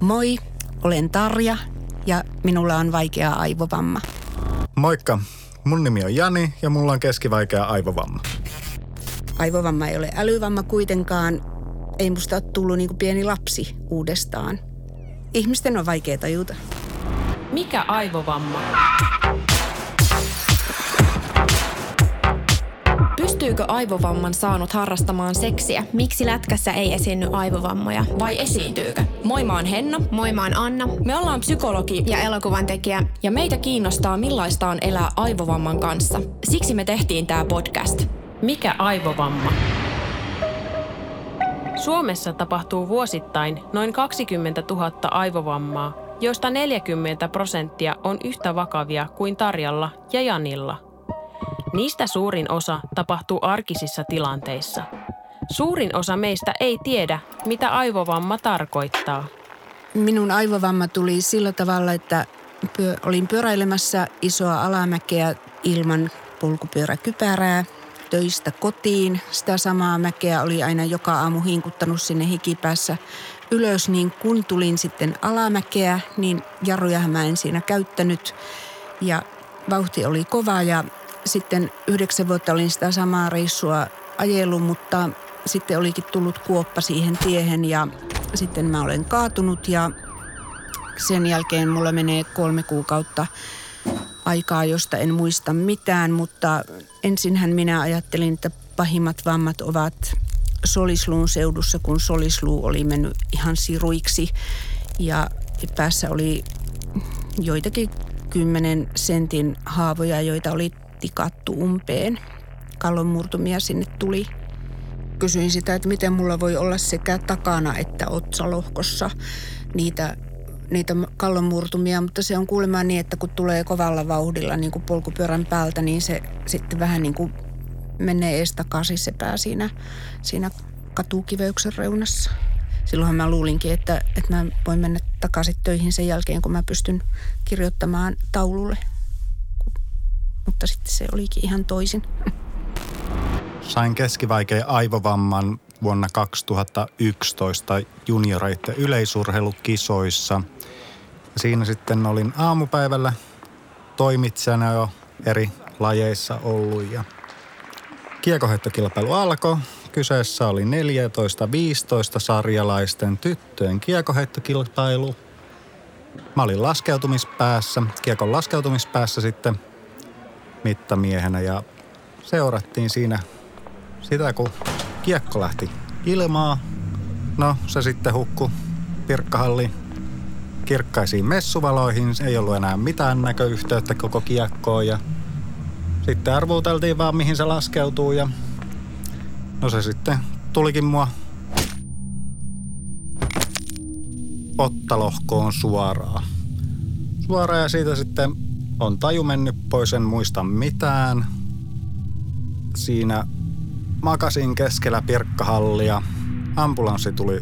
Moi, olen Tarja ja minulla on vaikea aivovamma. Moikka, mun nimi on Jani ja mulla on keskivaikea aivovamma. Aivovamma ei ole älyvamma kuitenkaan. Ei musta ole tullut niin kuin pieni lapsi uudestaan. Ihmisten on vaikea tajuta. Mikä aivovamma? Pystyykö aivovamman saanut harrastamaan seksiä? Miksi lätkässä ei esiinny aivovammoja? Vai esiintyykö? Moi mä oon Henna. Moi mä oon Anna. Me ollaan psykologi ja elokuvan tekijä. Ja meitä kiinnostaa millaista on elää aivovamman kanssa. Siksi me tehtiin tää podcast. Mikä aivovamma? Suomessa tapahtuu vuosittain noin 20 000 aivovammaa, joista 40 prosenttia on yhtä vakavia kuin Tarjalla ja Janilla – Niistä suurin osa tapahtuu arkisissa tilanteissa. Suurin osa meistä ei tiedä, mitä aivovamma tarkoittaa. Minun aivovamma tuli sillä tavalla, että pyö, olin pyöräilemässä isoa alamäkeä ilman polkupyöräkypärää töistä kotiin. Sitä samaa mäkeä oli aina joka aamu hinkuttanut sinne hikipäässä ylös, niin kun tulin sitten alamäkeä, niin jarrujahan mä en siinä käyttänyt. Ja vauhti oli kova ja sitten yhdeksän vuotta olin sitä samaa reissua ajellut, mutta sitten olikin tullut kuoppa siihen tiehen ja sitten mä olen kaatunut ja sen jälkeen mulla menee kolme kuukautta aikaa, josta en muista mitään, mutta ensinhän minä ajattelin, että pahimmat vammat ovat Solisluun seudussa, kun Solisluu oli mennyt ihan siruiksi ja päässä oli joitakin kymmenen sentin haavoja, joita oli tikattu umpeen. Kallonmurtumia sinne tuli. Kysyin sitä, että miten mulla voi olla sekä takana että otsalohkossa niitä, niitä kallonmurtumia, mutta se on kuulemma niin, että kun tulee kovalla vauhdilla niin kuin polkupyörän päältä, niin se sitten vähän niin kuin menee ees takaisin se pää siinä, siinä katukiveyksen reunassa. Silloinhan mä luulinkin, että, että mä voin mennä takaisin töihin sen jälkeen, kun mä pystyn kirjoittamaan taululle mutta sitten se olikin ihan toisin. Sain keskivaikean aivovamman vuonna 2011 junioreiden yleisurheilukisoissa. Siinä sitten olin aamupäivällä toimitsijana jo eri lajeissa ollut ja kiekohettokilpailu alkoi. Kyseessä oli 14-15 sarjalaisten tyttöjen kiekoheittokilpailu. Mä olin laskeutumispäässä, kiekon laskeutumispäässä sitten – mittamiehenä ja seurattiin siinä sitä, kun kiekko lähti ilmaa. No, se sitten hukku Pirkkahalli kirkkaisiin messuvaloihin. Ei ollut enää mitään näköyhteyttä koko kiekkoon ja sitten arvuuteltiin vaan, mihin se laskeutuu ja no se sitten tulikin mua ottalohkoon suoraan. Suoraan ja siitä sitten on taju mennyt pois, en muista mitään. Siinä makasin keskellä pirkkahallia. Ambulanssi tuli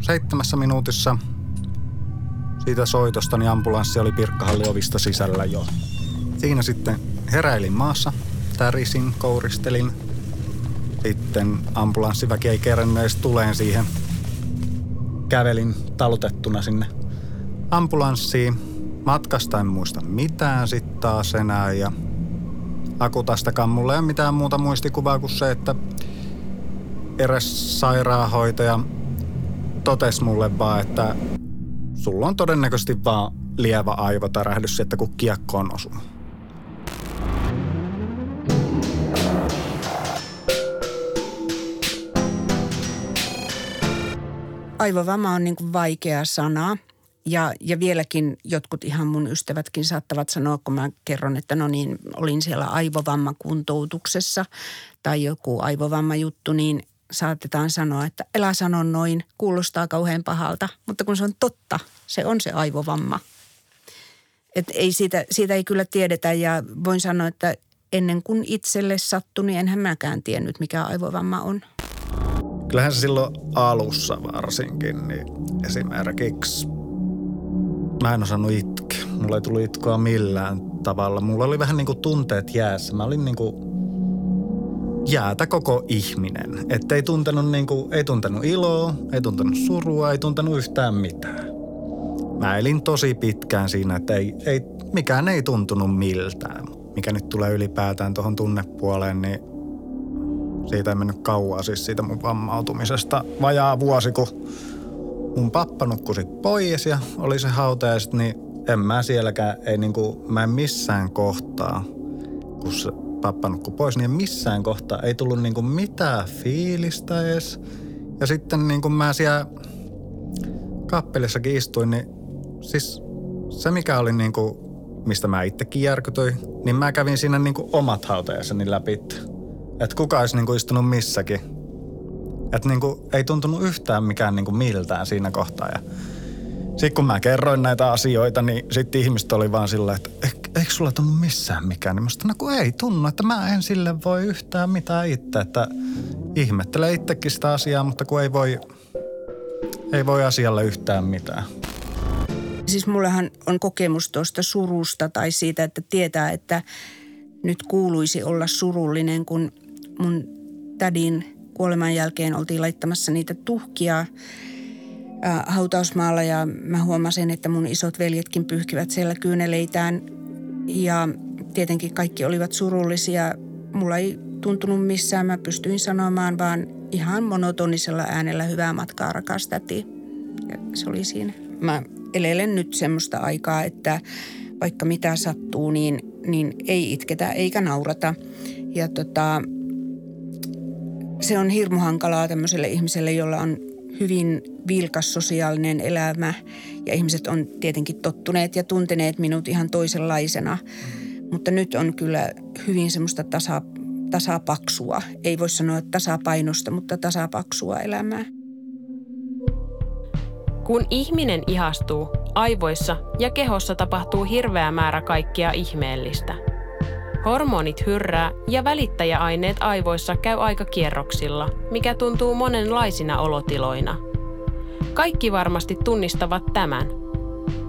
seitsemässä minuutissa. Siitä soitosta niin ambulanssi oli pirkkahalli ovista sisällä jo. Siinä sitten heräilin maassa, tärisin, kouristelin. Sitten ambulanssiväki ei kerännyt edes tuleen siihen. Kävelin talutettuna sinne ambulanssiin Matkasta en muista mitään sitten taas enää ja Akutastakaan mulla ei ole mitään muuta muistikuvaa kuin se, että eräs sairaanhoitaja totesi mulle vaan, että sulla on todennäköisesti vaan lievä aivotärähdys, että kun kiekko on osunut. Aivovamma on niin kuin vaikea sana. Ja, ja vieläkin jotkut ihan mun ystävätkin saattavat sanoa, kun mä kerron, että no niin, olin siellä aivovammakuntoutuksessa tai joku aivovamma-juttu, niin saatetaan sanoa, että elä sano noin, kuulostaa kauhean pahalta. Mutta kun se on totta, se on se aivovamma. Et ei siitä, siitä ei kyllä tiedetä ja voin sanoa, että ennen kuin itselle sattui, niin enhän mäkään tiennyt, mikä aivovamma on. Kyllähän se silloin alussa varsinkin, niin esimerkiksi Mä en osannut itkeä. Mulla ei tullut itkua millään tavalla. Mulla oli vähän niin kuin tunteet jäässä. Mä olin niin kuin jäätä koko ihminen. Että ei tuntenut, niin kuin, ei tuntenut iloa, ei tuntenut surua, ei tuntenut yhtään mitään. mä elin tosi pitkään siinä, että ei, ei, mikään ei tuntunut miltään. Mikä nyt tulee ylipäätään tuohon tunnepuoleen, niin siitä ei mennyt kauaa siis siitä mun vammautumisesta. Vajaa vuosi, kun mun pappa nukkui sit pois ja oli se hautajaiset, niin en mä sielläkään, ei niinku, mä en missään kohtaa, kun se pappa nukkui pois, niin missään kohtaa ei tullut niinku mitään fiilistä edes. Ja sitten niinku mä siellä kappelissakin istuin, niin siis se mikä oli niinku, mistä mä itsekin järkytyin, niin mä kävin siinä niinku omat hautajaiseni läpi. Että kuka olisi niinku istunut missäkin. Että niinku, ei tuntunut yhtään mikään niinku miltään siinä kohtaa. Ja sitten kun mä kerroin näitä asioita, niin sitten ihmiset oli vaan sillä, että eikö sulla tunnu missään mikään? Niin sanoin, no kun ei tunnu, että mä en sille voi yhtään mitään itse. Että ihmettelee itsekin sitä asiaa, mutta kun ei voi, ei voi asialle yhtään mitään. Siis mullahan on kokemus tuosta surusta tai siitä, että tietää, että nyt kuuluisi olla surullinen, kun mun tädin kuoleman jälkeen oltiin laittamassa niitä tuhkia hautausmaalla ja mä huomasin, että mun isot veljetkin pyyhkivät siellä kyyneleitään ja tietenkin kaikki olivat surullisia. Mulla ei tuntunut missään, mä pystyin sanomaan vaan ihan monotonisella äänellä hyvää matkaa rakas täti. Ja se oli siinä. Mä elelen nyt semmoista aikaa, että vaikka mitä sattuu, niin, niin ei itketä eikä naurata. Ja tota, se on hirmu hankalaa tämmöiselle ihmiselle, jolla on hyvin vilkas sosiaalinen elämä ja ihmiset on tietenkin tottuneet ja tunteneet minut ihan toisenlaisena. Mutta nyt on kyllä hyvin semmoista tasa, tasapaksua, ei voi sanoa tasapainosta, mutta tasapaksua elämää. Kun ihminen ihastuu, aivoissa ja kehossa tapahtuu hirveä määrä kaikkia ihmeellistä. Hormonit hyrrää ja välittäjäaineet aivoissa käy aika kierroksilla, mikä tuntuu monenlaisina olotiloina. Kaikki varmasti tunnistavat tämän.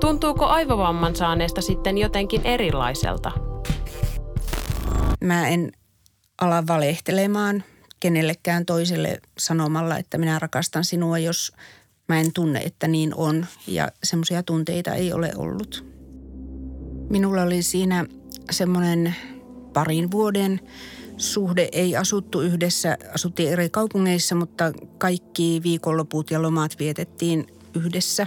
Tuntuuko aivovamman saaneesta sitten jotenkin erilaiselta? Mä en ala valehtelemaan kenellekään toiselle sanomalla, että minä rakastan sinua, jos mä en tunne, että niin on. Ja semmoisia tunteita ei ole ollut. Minulla oli siinä semmoinen parin vuoden suhde. Ei asuttu yhdessä, asuttiin eri kaupungeissa, mutta kaikki viikonloput ja lomat vietettiin yhdessä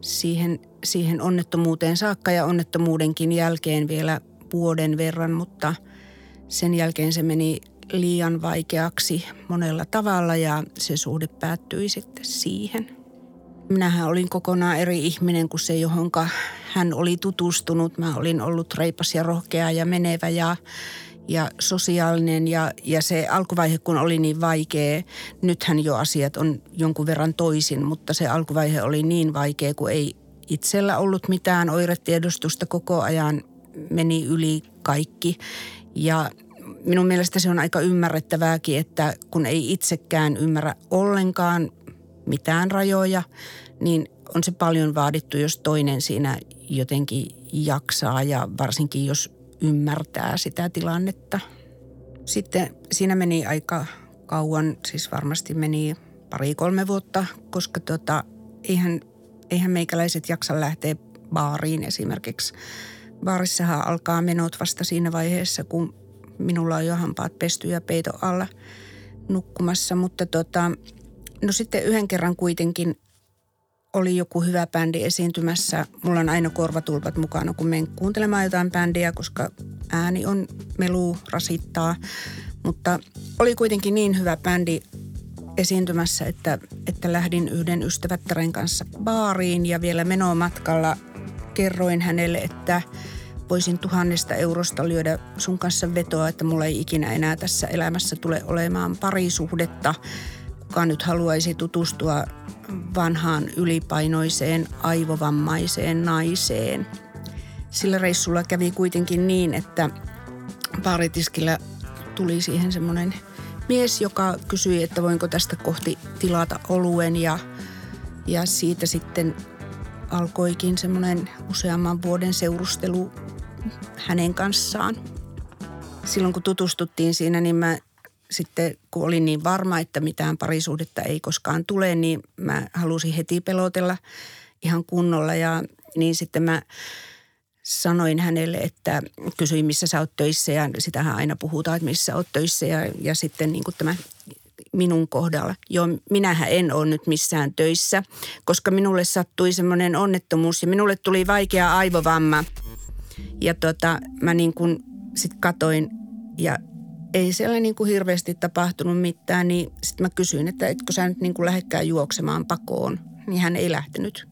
siihen, siihen onnettomuuteen saakka ja onnettomuudenkin jälkeen vielä vuoden verran, mutta sen jälkeen se meni liian vaikeaksi monella tavalla ja se suhde päättyi sitten siihen. Minähän olin kokonaan eri ihminen kuin se, johonka hän oli tutustunut. Mä olin ollut reipas ja rohkea ja menevä ja, ja sosiaalinen ja, ja se alkuvaihe kun oli niin vaikea. Nythän jo asiat on jonkun verran toisin, mutta se alkuvaihe oli niin vaikea, kun ei itsellä ollut mitään oiretiedostusta koko ajan meni yli kaikki. Ja minun mielestä se on aika ymmärrettävääkin, että kun ei itsekään ymmärrä ollenkaan mitään rajoja, niin on se paljon vaadittu, jos toinen siinä jotenkin jaksaa ja varsinkin jos ymmärtää sitä tilannetta. Sitten siinä meni aika kauan, siis varmasti meni pari-kolme vuotta, koska tota, eihän, eihän meikäläiset jaksa lähteä baariin esimerkiksi. Baarissahan alkaa menot vasta siinä vaiheessa, kun minulla on jo hampaat pesty ja peito alla nukkumassa. Mutta tota, no sitten yhden kerran kuitenkin oli joku hyvä bändi esiintymässä. Mulla on aina korvatulpat mukana, kun menen kuuntelemaan jotain bändiä, koska ääni on melu, rasittaa. Mutta oli kuitenkin niin hyvä bändi esiintymässä, että, että lähdin yhden ystävättären kanssa baariin ja vielä menomatkalla kerroin hänelle, että voisin tuhannesta eurosta lyödä sun kanssa vetoa, että mulla ei ikinä enää tässä elämässä tule olemaan parisuhdetta. Kuka nyt haluaisi tutustua vanhaan ylipainoiseen aivovammaiseen naiseen. Sillä reissulla kävi kuitenkin niin, että baaritiskillä tuli siihen semmoinen mies, joka kysyi, että voinko tästä kohti tilata oluen ja, ja siitä sitten alkoikin semmoinen useamman vuoden seurustelu hänen kanssaan. Silloin kun tutustuttiin siinä, niin mä sitten kun olin niin varma, että mitään parisuhdetta ei koskaan tule, niin mä halusin heti pelotella ihan kunnolla ja niin sitten mä sanoin hänelle, että kysyin missä sä oot töissä ja sitähän aina puhutaan, että missä oot töissä ja, ja sitten niin kuin tämä minun kohdalla. Joo, minähän en ole nyt missään töissä, koska minulle sattui semmoinen onnettomuus ja minulle tuli vaikea aivovamma. Ja tota, mä niin kuin sit katoin ja ei siellä niin kuin hirveästi tapahtunut mitään, niin sitten mä kysyin, että etkö sä nyt niin kuin lähdekään juoksemaan pakoon. Niin hän ei lähtenyt.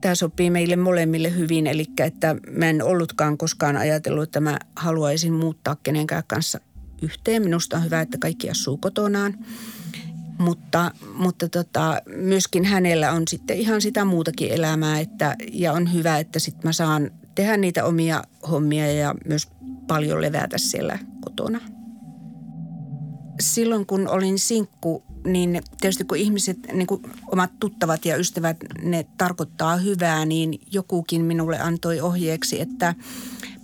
Tämä sopii meille molemmille hyvin, eli että mä en ollutkaan koskaan ajatellut, että mä haluaisin muuttaa kenenkään kanssa yhteen. Minusta on hyvä, että kaikki asuu kotonaan. Mutta, mutta tota, myöskin hänellä on sitten ihan sitä muutakin elämää, että, ja on hyvä, että sitten mä saan tehdä niitä omia hommia ja myös paljon levätä siellä kotona. Silloin kun olin sinkku, niin tietysti kun ihmiset, niin kuin omat tuttavat ja ystävät, ne tarkoittaa hyvää, niin jokukin minulle antoi ohjeeksi, että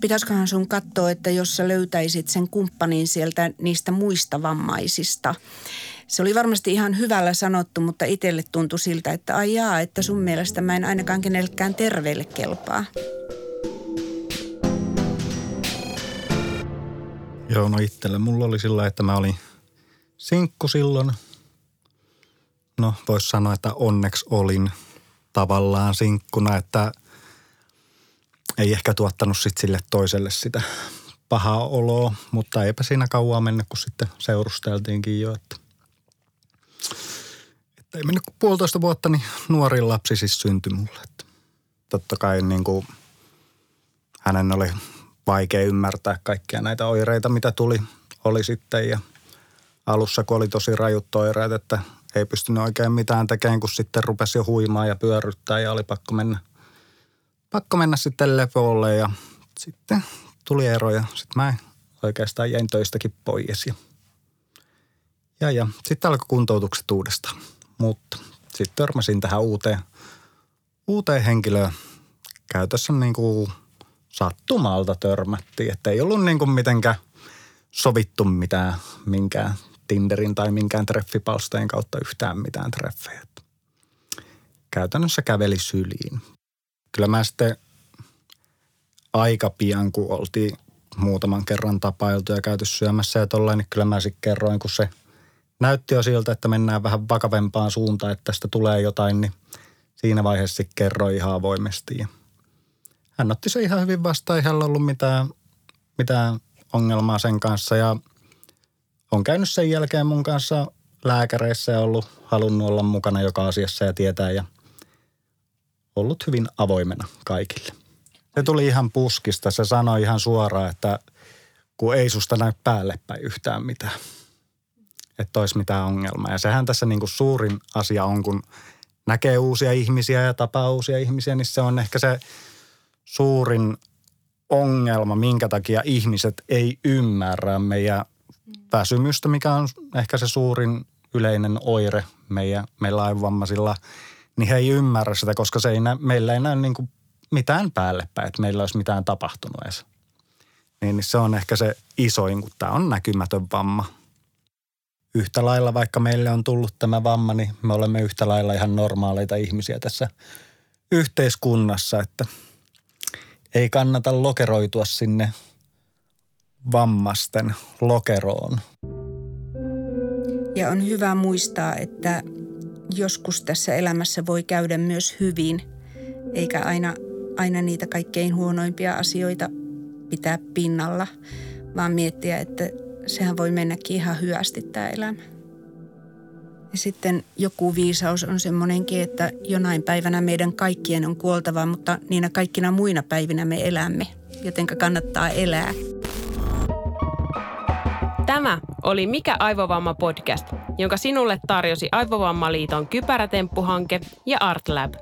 pitäisiköhän sun katsoa, että jos sä löytäisit sen kumppanin sieltä niistä muista vammaisista. Se oli varmasti ihan hyvällä sanottu, mutta itselle tuntui siltä, että ai jaa, että sun mielestä mä en ainakaan kenellekään terveelle kelpaa. Joo, no itselle mulla oli sillä, että mä olin sinkku silloin. No, voisi sanoa, että onneksi olin tavallaan sinkkuna, että ei ehkä tuottanut sit sille toiselle sitä pahaa oloa, mutta eipä siinä kauan mennyt, kun sitten seurusteltiinkin jo, että, että ei mennyt kuin puolitoista vuotta, niin nuorin lapsi siis syntyi mulle. Että totta kai niin kuin hänen oli vaikea ymmärtää kaikkia näitä oireita, mitä tuli, oli sitten. Ja alussa, kun oli tosi rajut oireet, että ei pystynyt oikein mitään tekemään, kun sitten rupesi jo huimaa ja pyörryttää ja oli pakko mennä, pakko mennä sitten lepolle ja sitten tuli ero ja sitten mä oikeastaan jäin töistäkin pois ja, ja, ja sitten alkoi kuntoutukset uudestaan. Mutta sitten törmäsin tähän uuteen, uuteen henkilöön käytössä niin kuin – sattumalta törmättiin. Että ei ollut niin kuin mitenkään sovittu mitään minkään Tinderin tai minkään treffipalstojen kautta yhtään mitään treffejä. Käytännössä käveli syliin. Kyllä mä sitten aika pian, kun oltiin muutaman kerran tapailtu ja käyty syömässä ja tollain, niin kyllä mä sitten kerroin, kun se näytti jo siltä, että mennään vähän vakavempaan suuntaan, että tästä tulee jotain, niin siinä vaiheessa kerroin ihan avoimesti. Hän otti se ihan hyvin vastaan, ei hänellä ollut mitään, mitään ongelmaa sen kanssa ja on käynyt sen jälkeen mun kanssa lääkäreissä ja ollut halunnut olla mukana joka asiassa ja tietää ja ollut hyvin avoimena kaikille. Se tuli ihan puskista, se sanoi ihan suoraan, että kun ei susta näy päälle päin yhtään mitään, että olisi mitään ongelmaa. Ja sehän tässä niin kuin suurin asia on, kun näkee uusia ihmisiä ja tapaa uusia ihmisiä, niin se on ehkä se – suurin ongelma, minkä takia ihmiset ei ymmärrä meidän väsymystä, mikä on ehkä se suurin yleinen oire meidän, meillä aivovammaisilla, niin he ei ymmärrä sitä, koska se ei nä, meillä ei näy niin kuin mitään päällepäin, että meillä olisi mitään tapahtunut edes. Niin, niin se on ehkä se isoin, kun tämä on näkymätön vamma. Yhtä lailla, vaikka meille on tullut tämä vamma, niin me olemme yhtä lailla ihan normaaleita ihmisiä tässä yhteiskunnassa, että – ei kannata lokeroitua sinne vammasten lokeroon. Ja on hyvä muistaa, että joskus tässä elämässä voi käydä myös hyvin, eikä aina, aina niitä kaikkein huonoimpia asioita pitää pinnalla, vaan miettiä, että sehän voi mennäkin ihan hyvästi tämä elämä. Ja sitten joku viisaus on semmoinenkin, että jonain päivänä meidän kaikkien on kuoltava, mutta niinä kaikkina muina päivinä me elämme, jotenka kannattaa elää. Oli Mikä aivovamma podcast, jonka sinulle tarjosi Aivovammaliiton Kypärätemppuhanke ja Artlab.